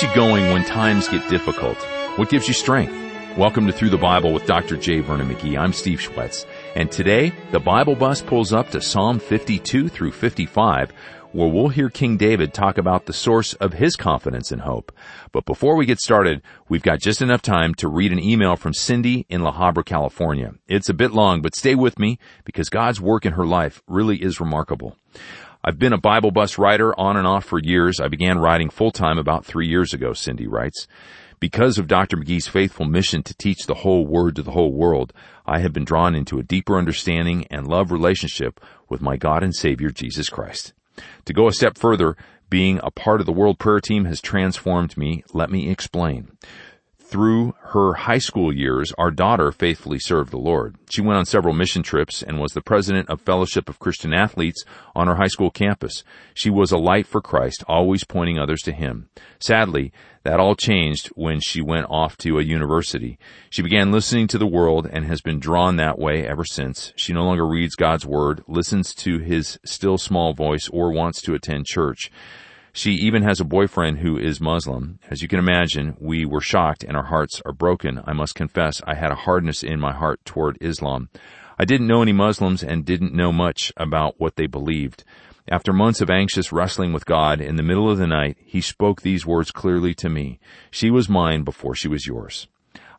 Keeps you going when times get difficult? What gives you strength? Welcome to Through the Bible with Dr. J. Vernon McGee. I'm Steve Schwetz. And today, the Bible bus pulls up to Psalm 52 through 55, where we'll hear King David talk about the source of his confidence and hope. But before we get started, we've got just enough time to read an email from Cindy in La Habra, California. It's a bit long, but stay with me because God's work in her life really is remarkable. I've been a Bible bus rider on and off for years. I began riding full time about three years ago, Cindy writes. Because of Dr. McGee's faithful mission to teach the whole word to the whole world, I have been drawn into a deeper understanding and love relationship with my God and Savior Jesus Christ. To go a step further, being a part of the World Prayer Team has transformed me. Let me explain. Through her high school years, our daughter faithfully served the Lord. She went on several mission trips and was the president of Fellowship of Christian Athletes on her high school campus. She was a light for Christ, always pointing others to Him. Sadly, that all changed when she went off to a university. She began listening to the world and has been drawn that way ever since. She no longer reads God's Word, listens to His still small voice, or wants to attend church. She even has a boyfriend who is Muslim. As you can imagine, we were shocked and our hearts are broken. I must confess, I had a hardness in my heart toward Islam. I didn't know any Muslims and didn't know much about what they believed. After months of anxious wrestling with God, in the middle of the night, He spoke these words clearly to me. She was mine before she was yours.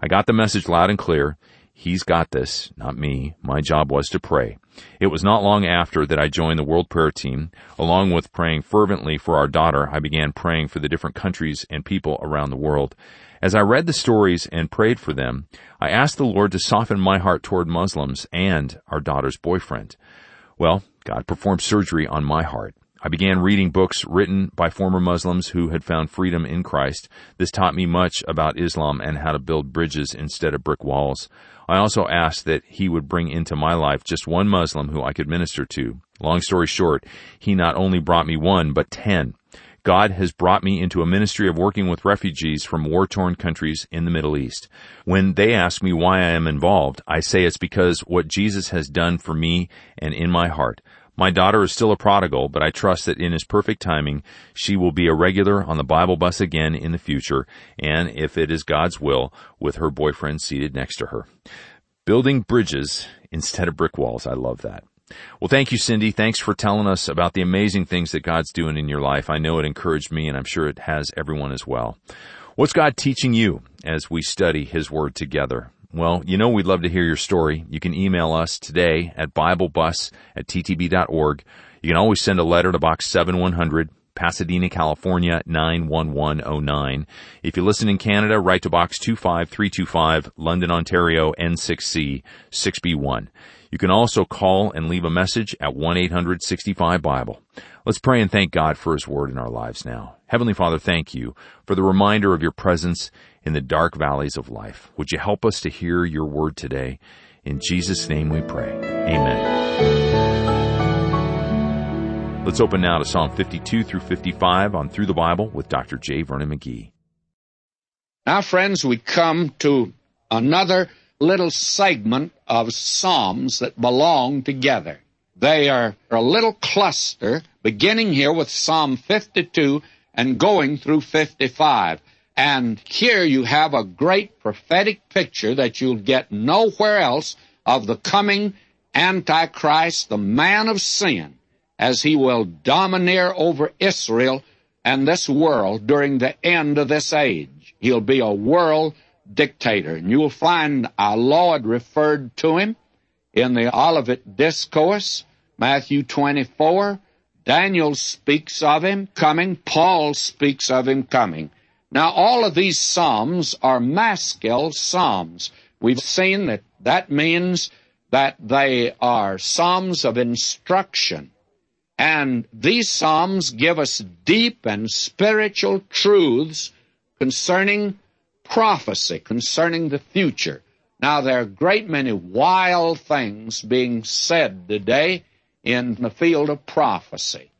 I got the message loud and clear. He's got this, not me. My job was to pray. It was not long after that I joined the World Prayer Team. Along with praying fervently for our daughter, I began praying for the different countries and people around the world. As I read the stories and prayed for them, I asked the Lord to soften my heart toward Muslims and our daughter's boyfriend. Well, God performed surgery on my heart. I began reading books written by former Muslims who had found freedom in Christ. This taught me much about Islam and how to build bridges instead of brick walls. I also asked that he would bring into my life just one Muslim who I could minister to. Long story short, he not only brought me one, but ten. God has brought me into a ministry of working with refugees from war-torn countries in the Middle East. When they ask me why I am involved, I say it's because what Jesus has done for me and in my heart. My daughter is still a prodigal, but I trust that in His perfect timing, she will be a regular on the Bible bus again in the future, and if it is God's will, with her boyfriend seated next to her. Building bridges instead of brick walls. I love that. Well, thank you, Cindy. Thanks for telling us about the amazing things that God's doing in your life. I know it encouraged me and I'm sure it has everyone as well. What's God teaching you as we study His Word together? Well, you know we'd love to hear your story. You can email us today at BibleBus at ttb.org. You can always send a letter to Box 7100, Pasadena, California 91109. If you listen in Canada, write to Box 25325, London, Ontario N6C 6B1. You can also call and leave a message at 1-800-65-BIBLE. Let's pray and thank God for His Word in our lives now. Heavenly Father, thank you for the reminder of your presence in the dark valleys of life. Would you help us to hear your Word today? In Jesus' name we pray. Amen. Let's open now to Psalm 52 through 55 on Through the Bible with Dr. J. Vernon McGee. Now, friends, we come to another little segment of Psalms that belong together. They are a little cluster beginning here with Psalm 52 and going through 55. And here you have a great prophetic picture that you'll get nowhere else of the coming Antichrist, the man of sin, as he will domineer over Israel and this world during the end of this age. He'll be a world dictator. And you'll find our Lord referred to him in the Olivet Discourse Matthew 24, Daniel speaks of him coming, Paul speaks of him coming. Now, all of these psalms are maskil psalms. We've seen that that means that they are psalms of instruction. And these psalms give us deep and spiritual truths concerning prophecy, concerning the future. Now, there are a great many wild things being said today in the field of prophecy.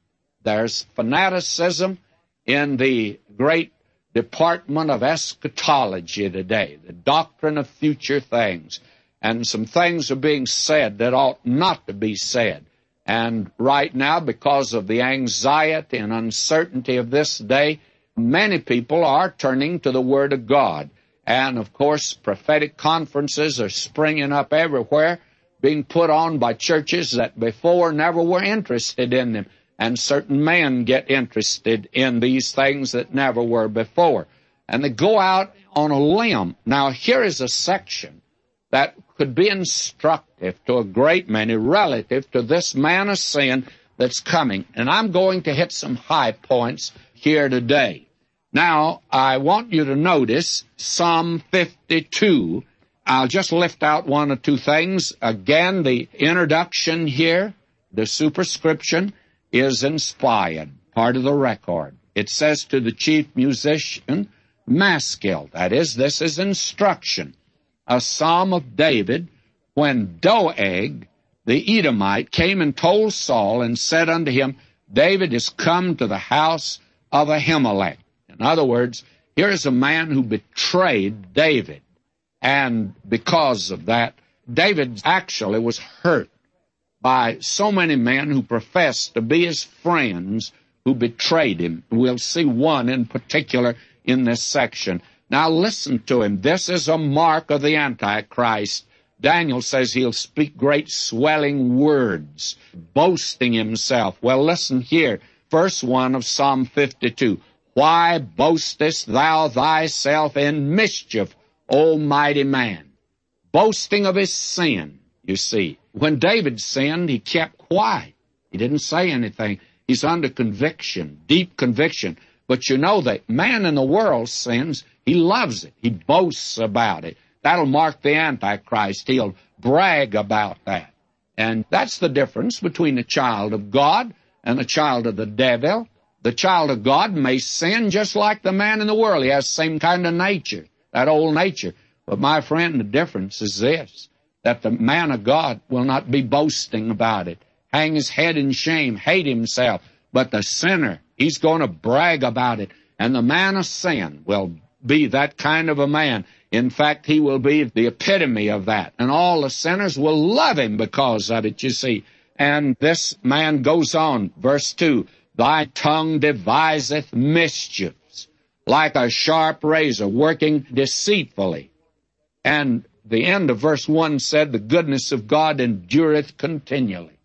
There's fanaticism in the great department of eschatology today, the doctrine of future things. And some things are being said that ought not to be said. And right now, because of the anxiety and uncertainty of this day, many people are turning to the Word of God. And of course, prophetic conferences are springing up everywhere, being put on by churches that before never were interested in them. And certain men get interested in these things that never were before. And they go out on a limb. Now, here is a section that could be instructive to a great many relative to this man of sin that's coming. And I'm going to hit some high points here today. Now, I want you to notice Psalm 52. I'll just lift out one or two things. Again, the introduction here, the superscription, is inspired, part of the record. It says to the chief musician, Maskil, that is, this is instruction, a psalm of David, when Doeg, the Edomite, came and told Saul and said unto him, David is come to the house of Ahimelech. In other words, here is a man who betrayed David. And because of that, David actually was hurt by so many men who profess to be his friends who betrayed him. We'll see one in particular in this section. Now listen to him. This is a mark of the Antichrist. Daniel says he'll speak great swelling words, boasting himself. Well, listen here. Verse 1 of Psalm 52. Why boastest thou thyself in mischief, O mighty man? Boasting of his sin, you see. When David sinned, he kept quiet. He didn't say anything. He's under conviction, deep conviction. But you know that man in the world sins, he loves it. He boasts about it. That'll mark the Antichrist. He'll brag about that. And that's the difference between a child of God and a child of the devil. The child of God may sin just like the man in the world. He has the same kind of nature, that old nature. But my friend, the difference is this, that the man of God will not be boasting about it, hang his head in shame, hate himself. But the sinner, he's going to brag about it. And the man of sin will be that kind of a man. In fact, he will be the epitome of that. And all the sinners will love him because of it, you see. And this man goes on, verse 2 Thy tongue deviseth mischiefs, like a sharp razor, working deceitfully. And the end of verse 1 said, The goodness of God endureth continually.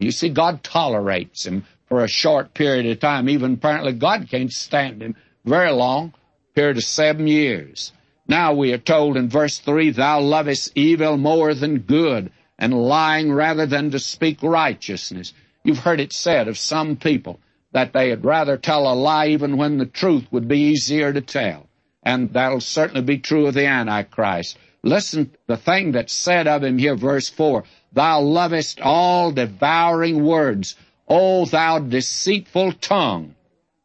You see, God tolerates him for a short period of time. Even apparently, God can't stand him very long, period of seven years. Now we are told in verse 3, Thou lovest evil more than good, and lying rather than to speak righteousness. You've heard it said of some people that they'd rather tell a lie even when the truth would be easier to tell. And that'll certainly be true of the Antichrist. Listen, the thing that's said of him here, verse 4 Thou lovest all devouring words, O thou deceitful tongue.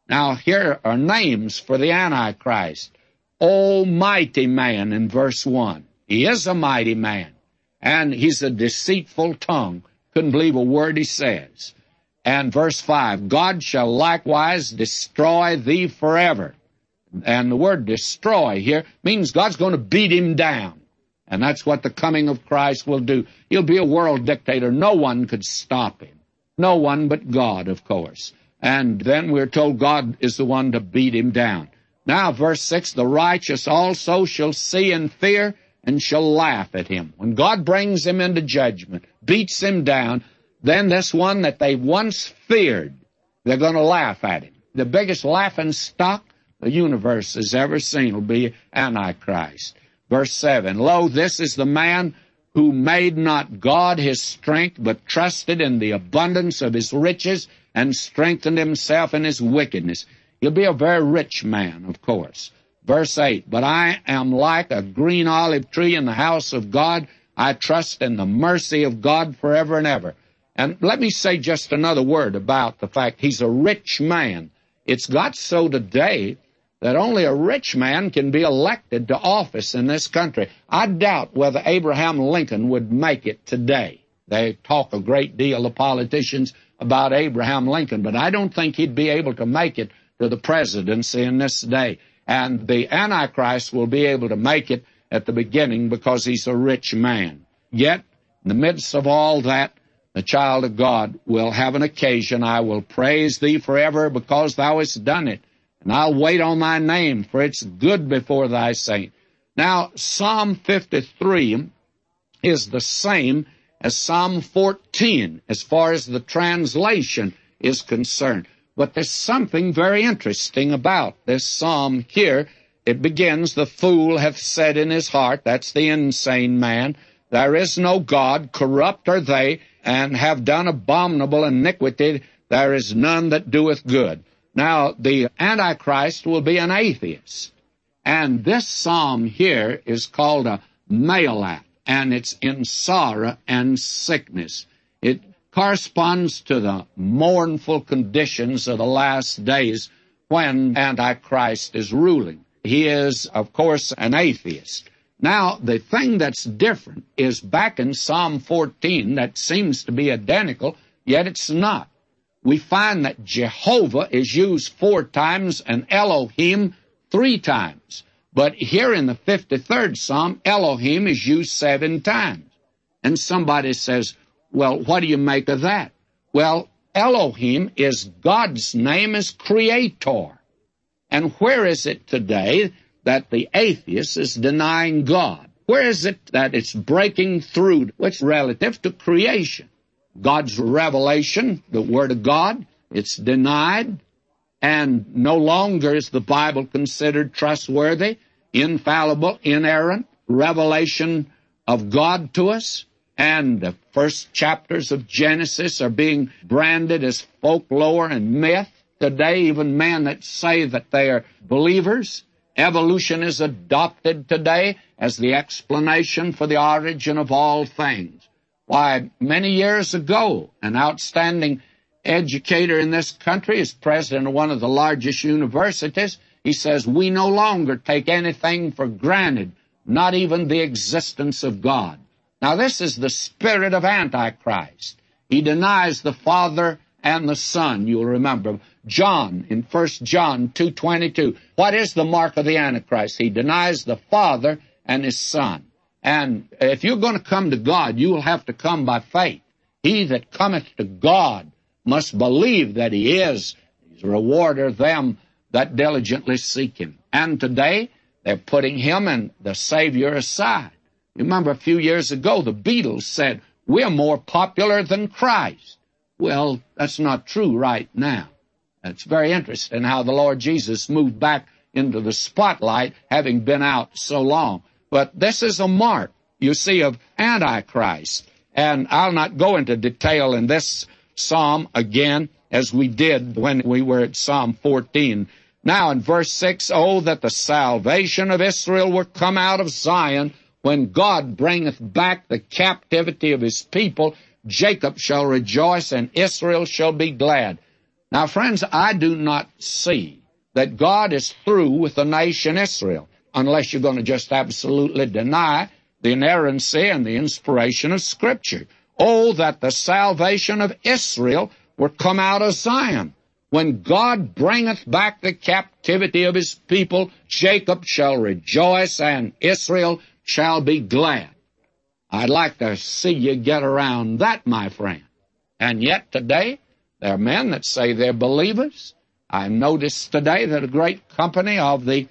Now, here are names for the Antichrist. Almighty man in verse 1. He is a mighty man, and he's a deceitful tongue. Couldn't believe a word he says. And verse 5, God shall likewise destroy thee forever. And the word destroy here means God's going to beat him down. And that's what the coming of Christ will do. He'll be a world dictator. No one could stop him. No one but God, of course. And then we're told God is the one to beat him down. Now, verse 6, the righteous also shall see and fear and shall laugh at him. When God brings him into judgment, beats him down, then this one that they once feared, they're going to laugh at him. The biggest laughing stock the universe has ever seen will be Antichrist. Verse 7, Lo, this is the man who made not God his strength, but trusted in the abundance of his riches and strengthened himself in his wickedness. He'll be a very rich man, of course. Verse 8, But I am like a green olive tree in the house of God. I trust in the mercy of God forever and ever. And let me say just another word about the fact he's a rich man. It's got so today that only a rich man can be elected to office in this country. I doubt whether Abraham Lincoln would make it today. They talk a great deal, the politicians, about Abraham Lincoln, but I don't think he'd be able to make it to the presidency in this day. And the Antichrist will be able to make it at the beginning because he's a rich man. Yet, in the midst of all that, the child of God will have an occasion. I will praise thee forever because thou hast done it. And I'll wait on thy name, for it's good before thy saint. Now, Psalm 53 is the same as Psalm 14 as far as the translation is concerned. But there's something very interesting about this psalm here. It begins, the fool hath said in his heart, that's the insane man, there is no God, corrupt are they, and have done abominable iniquity, there is none that doeth good. Now, the Antichrist will be an atheist. And this psalm here is called a Mahalath, and it's in sorrow and sickness. It corresponds to the mournful conditions of the last days when Antichrist is ruling. He is, of course, an atheist. Now, the thing that's different is back in Psalm 14 that seems to be identical, yet it's not. We find that Jehovah is used four times and Elohim three times. But here in the 53rd Psalm, Elohim is used seven times. And somebody says, well, what do you make of that? Well, Elohim is God's name as creator. And where is it today that the atheist is denying God? Where is it that it's breaking through? What's relative to creation? God's revelation, the Word of God, it's denied, and no longer is the Bible considered trustworthy, infallible, inerrant, revelation of God to us and the first chapters of Genesis are being branded as folklore and myth. Today, even men that say that they are believers, evolution is adopted today as the explanation for the origin of all things. Why, many years ago, an outstanding educator in this country is president of one of the largest universities. He says, we no longer take anything for granted, not even the existence of God. Now this is the spirit of Antichrist. He denies the Father and the Son, you'll remember. John, in 1 John 2.22, what is the mark of the Antichrist? He denies the Father and His Son. And if you're going to come to God, you will have to come by faith. He that cometh to God must believe that He is. He's a rewarder them that diligently seek Him. And today, they're putting Him and the Savior aside. You remember a few years ago, the Beatles said, we're more popular than Christ. Well, that's not true right now. It's very interesting how the Lord Jesus moved back into the spotlight, having been out so long. But this is a mark, you see, of Antichrist. And I'll not go into detail in this psalm again, as we did when we were at Psalm 14. Now in verse 6, Oh, that the salvation of Israel were come out of Zion, when God bringeth back the captivity of his people, Jacob shall rejoice and Israel shall be glad. Now, friends, I do not see that God is through with the nation Israel, unless you're going to just absolutely deny the inerrancy and the inspiration of Scripture. Oh, that the salvation of Israel were come out of Zion. When God bringeth back the captivity of his people, Jacob shall rejoice and Israel shall be glad. I'd like to see you get around that, my friend. And yet today, there are men that say they're believers. I noticed today that a great company of the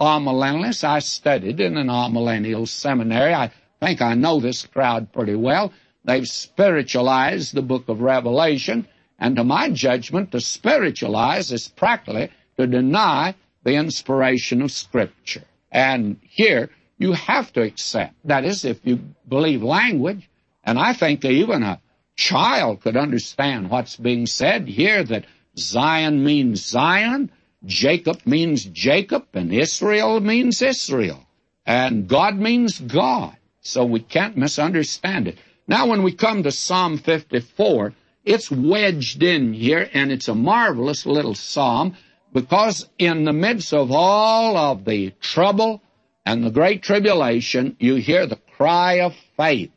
amillennialists, I studied in an amillennial seminary. I think I know this crowd pretty well. They've spiritualized the book of Revelation, and to my judgment, to spiritualize is practically to deny the inspiration of Scripture. And here, you have to accept. That is, if you believe language, and I think that even a child could understand what's being said here that Zion means Zion, Jacob means Jacob, and Israel means Israel, and God means God. So we can't misunderstand it. Now, when we come to Psalm 54, it's wedged in here, and it's a marvelous little psalm because in the midst of all of the trouble and the great tribulation, you hear the cry of faith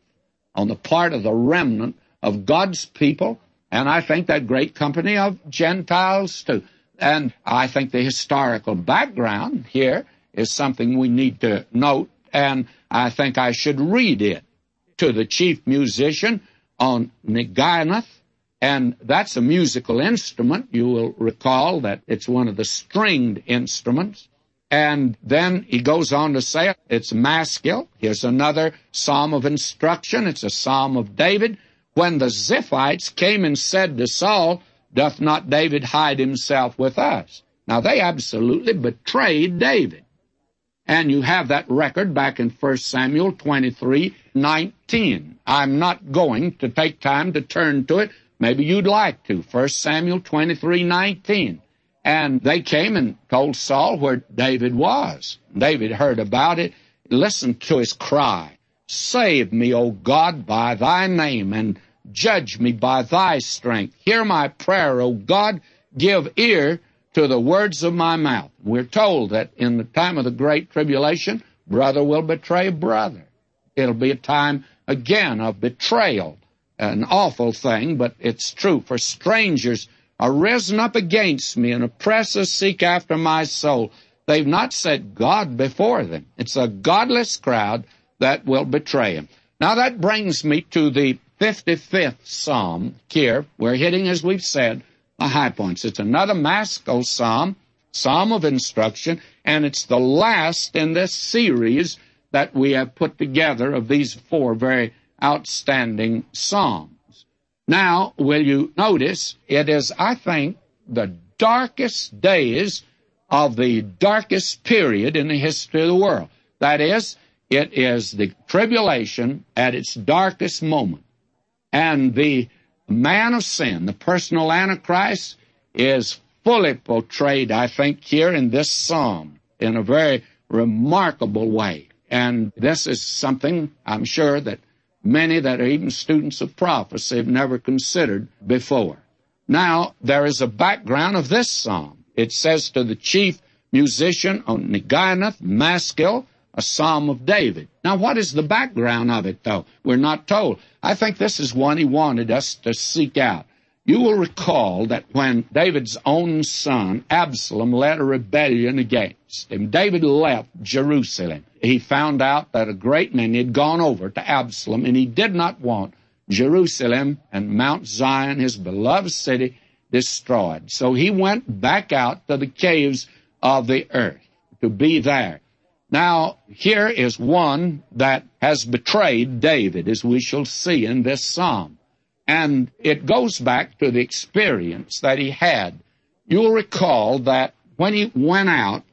on the part of the remnant of God's people, and I think that great company of Gentiles too. And I think the historical background here is something we need to note, and I think I should read it to the chief musician on Neginoth, And that's a musical instrument. You will recall that it's one of the stringed instruments. And then he goes on to say it's maskil. Here's another psalm of instruction. It's a psalm of David. When the Ziphites came and said to Saul, Doth not David hide himself with us? Now they absolutely betrayed David. And you have that record back in 1 Samuel 23, 19. I'm not going to take time to turn to it. Maybe you'd like to. 1 Samuel 23, 19. And they came and told Saul where David was. David heard about it, listened to his cry. Save me, O God, by thy name, and judge me by thy strength. Hear my prayer, O God. Give ear to the words of my mouth. We're told that in the time of the great tribulation, brother will betray brother. It'll be a time again of betrayal. An awful thing, but it's true. For strangers are risen up against me, and oppressors seek after my soul. They've not set God before them. It's a godless crowd that will betray him. Now that brings me to the 55th Psalm here. We're hitting, as we've said, the high points. It's another Maskil Psalm, Psalm of Instruction, and it's the last in this series that we have put together of these four very outstanding Psalms. Now, will you notice, it is, I think, the darkest days of the darkest period in the history of the world. That is, it is the tribulation at its darkest moment. And the man of sin, the personal Antichrist, is fully portrayed, I think, here in this psalm in a very remarkable way. And this is something I'm sure that many that are even students of prophecy have never considered before. Now, there is a background of this psalm. It says to the chief musician on Neginoth, Maskil, a psalm of David. Now, what is the background of it, though? We're not told. I think this is one he wanted us to seek out. You will recall that when David's own son, Absalom, led a rebellion against him, David left Jerusalem. He found out that a great many had gone over to Absalom, and he did not want Jerusalem and Mount Zion, his beloved city, destroyed. So he went back out to the caves of the earth to be there. Now, here is one that has betrayed David, as we shall see in this psalm. And it goes back to the experience that he had. You'll recall that when he went out,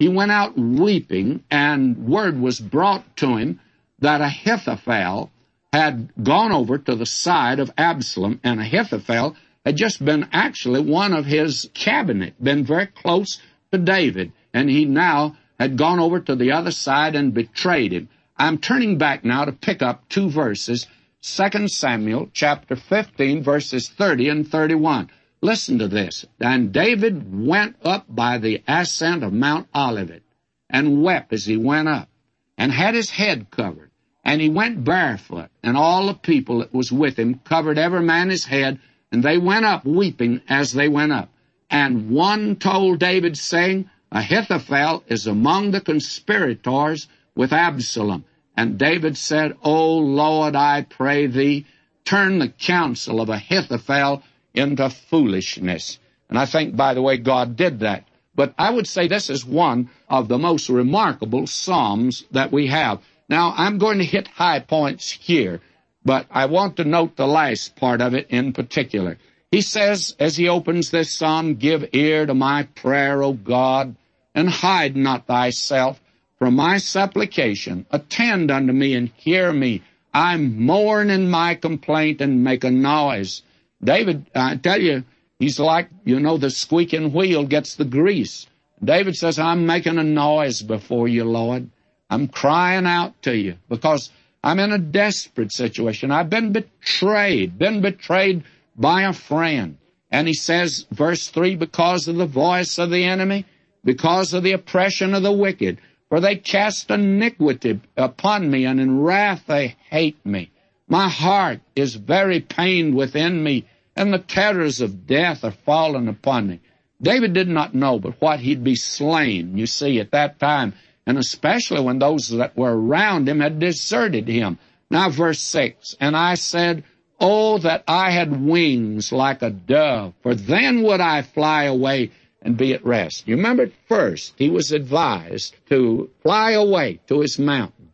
he went out weeping, and word was brought to him that Ahithophel had gone over to the side of Absalom, and Ahithophel had just been actually one of his cabinet, been very close to David, and he now had gone over to the other side and betrayed him. I'm turning back now to pick up two verses, 2 Samuel chapter 15 verses 30 and 31. Listen to this. And David went up by the ascent of Mount Olivet and wept as he went up and had his head covered. And he went barefoot and all the people that was with him covered every man his head and they went up weeping as they went up. And one told David saying, Ahithophel is among the conspirators with Absalom. And David said, O Lord, I pray thee, turn the counsel of Ahithophel into foolishness. And I think, by the way, God did that. But I would say this is one of the most remarkable Psalms that we have. Now, I'm going to hit high points here, but I want to note the last part of it in particular. He says, as he opens this psalm, Give ear to my prayer, O God, and hide not thyself from my supplication. Attend unto me and hear me. I mourn in my complaint and make a noise. David, I tell you, he's like, you know, the squeaking wheel gets the grease. David says, I'm making a noise before you, Lord. I'm crying out to you because I'm in a desperate situation. I've been betrayed, been betrayed by a friend. And he says, verse 3, because of the voice of the enemy, because of the oppression of the wicked. For they cast iniquity upon me, and in wrath they hate me. My heart is very pained within me, and the terrors of death are fallen upon me. David did not know but what he'd be slain, you see, at that time, and especially when those that were around him had deserted him. Now, verse 6 And I said, Oh, that I had wings like a dove, for then would I fly away and be at rest. You remember at first, he was advised to fly away to his mountain.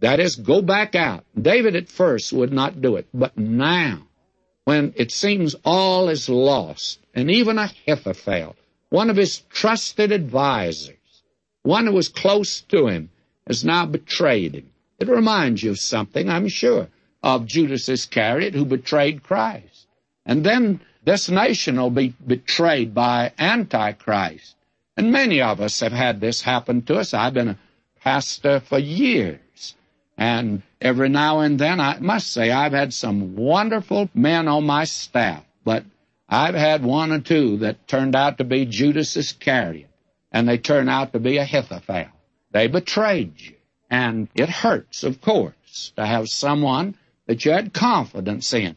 That is, go back out. David at first would not do it, but now, when it seems all is lost, and even Ahithophel, one of his trusted advisers, one who was close to him, has now betrayed him. It reminds you of something, I'm sure, of Judas Iscariot who betrayed Christ. And then this nation will be betrayed by Antichrist. And many of us have had this happen to us. I've been a pastor for years. And every now and then, I must say, I've had some wonderful men on my staff, but I've had one or two that turned out to be Judas Iscariot, and they turned out to be Ahithophel. They betrayed you. And it hurts, of course, to have someone that you had confidence in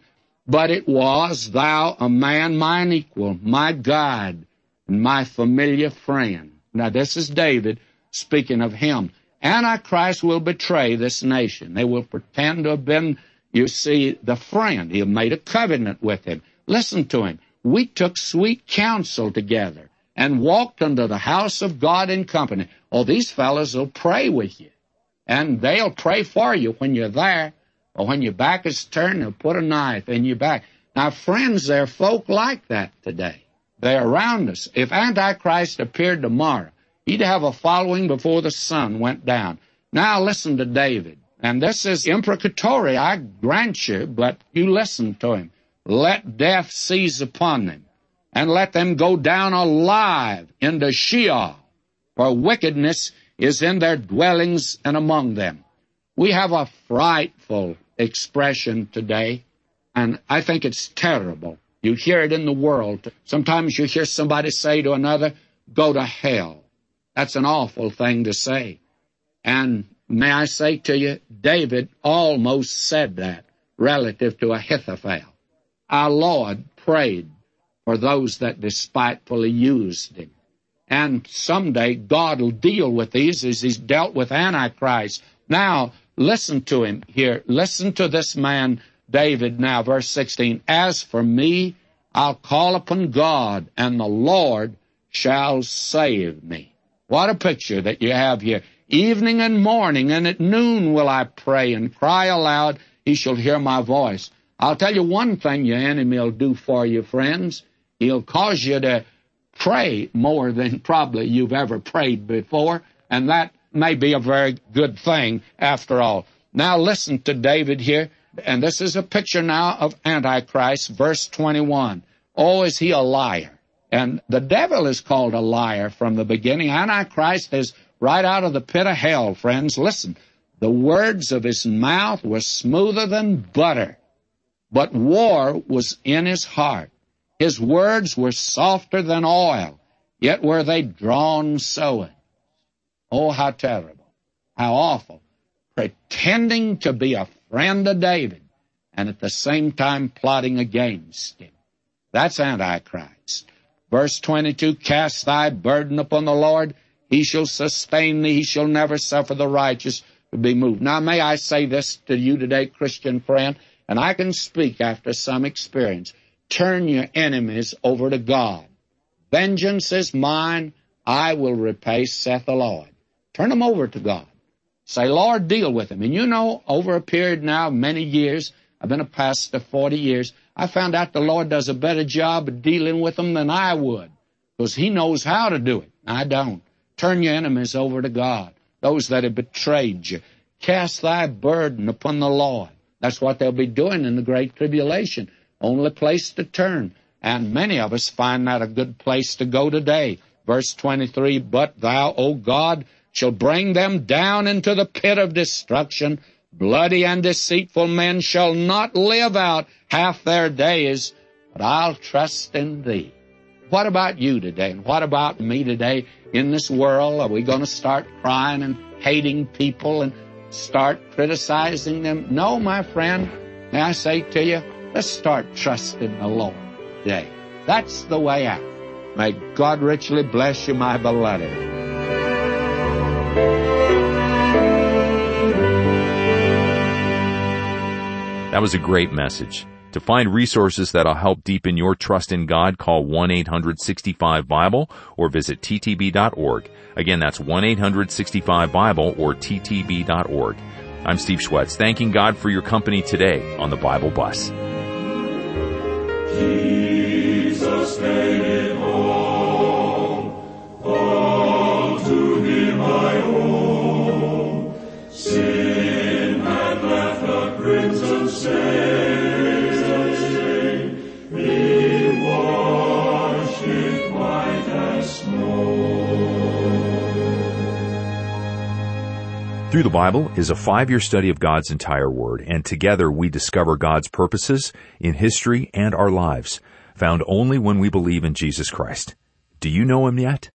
but it was, Thou a man mine equal, my God, and my familiar friend. Now this is David speaking of him. Antichrist will betray this nation. They will pretend to have been, you see, the friend. He made a covenant with him. Listen to him. We took sweet counsel together and walked unto the house of God in company. Oh, these fellows will pray with you. And they'll pray for you when you're there. Or when your back is turned, they'll put a knife in your back. Now, friends, there are folk like that today. They're around us. If Antichrist appeared tomorrow, he'd have a following before the sun went down. Now listen to David. And this is imprecatory, I grant you, but you listen to him. Let death seize upon them, and let them go down alive into Sheol, for wickedness is in their dwellings and among them. We have a frightful expression today, and I think it's terrible. You hear it in the world. Sometimes you hear somebody say to another, go to hell. That's an awful thing to say. And may I say to you, David almost said that relative to Ahithophel. Our Lord prayed for those that despitefully used him. And someday God will deal with these as he's dealt with Antichrist. Now, Listen to him here. Listen to this man, David, now, verse 16. As for me, I'll call upon God, and the Lord shall save me. What a picture that you have here. Evening and morning, and at noon will I pray and cry aloud, he shall hear my voice. I'll tell you one thing your enemy will do for you, friends. He'll cause you to pray more than probably you've ever prayed before, and that may be a very good thing after all. Now listen to David here, and this is a picture now of Antichrist, verse 21. Oh, is he a liar? And the devil is called a liar from the beginning. Antichrist is right out of the pit of hell, friends. Listen, the words of his mouth were smoother than butter, but war was in his heart. His words were softer than oil, yet were they drawn sowing. Oh, how terrible. How awful. Pretending to be a friend of David and at the same time plotting against him. That's Antichrist. Verse 22, Cast thy burden upon the Lord. He shall sustain thee. He shall never suffer the righteous to be moved. Now, may I say this to you today, Christian friend, and I can speak after some experience. Turn your enemies over to God. Vengeance is mine. I will repay, saith the Lord. Turn them over to God. Say, Lord, deal with them. And you know, over a period now of many years, I've been a pastor 40 years, I found out the Lord does a better job of dealing with them than I would. Because He knows how to do it. I don't. Turn your enemies over to God. Those that have betrayed you. Cast thy burden upon the Lord. That's what they'll be doing in the Great Tribulation. Only place to turn. And many of us find that a good place to go today. Verse 23, But thou, O God, shall bring them down into the pit of destruction. Bloody and deceitful men shall not live out half their days, but I'll trust in thee. What about you today? And what about me today in this world? Are we going to start crying and hating people and start criticizing them? No, my friend. May I say to you, let's start trusting the Lord today. That's the way out. May God richly bless you, my beloved. That was a great message. To find resources that'll help deepen your trust in God, call 1-865-BIBLE or visit ttb.org. Again, that's 1-865-BIBLE or ttb.org. I'm Steve Schwetz, thanking God for your company today on the Bible Bus. Jesus Through the Bible is a five-year study of God's entire Word, and together we discover God's purposes in history and our lives, found only when we believe in Jesus Christ. Do you know Him yet?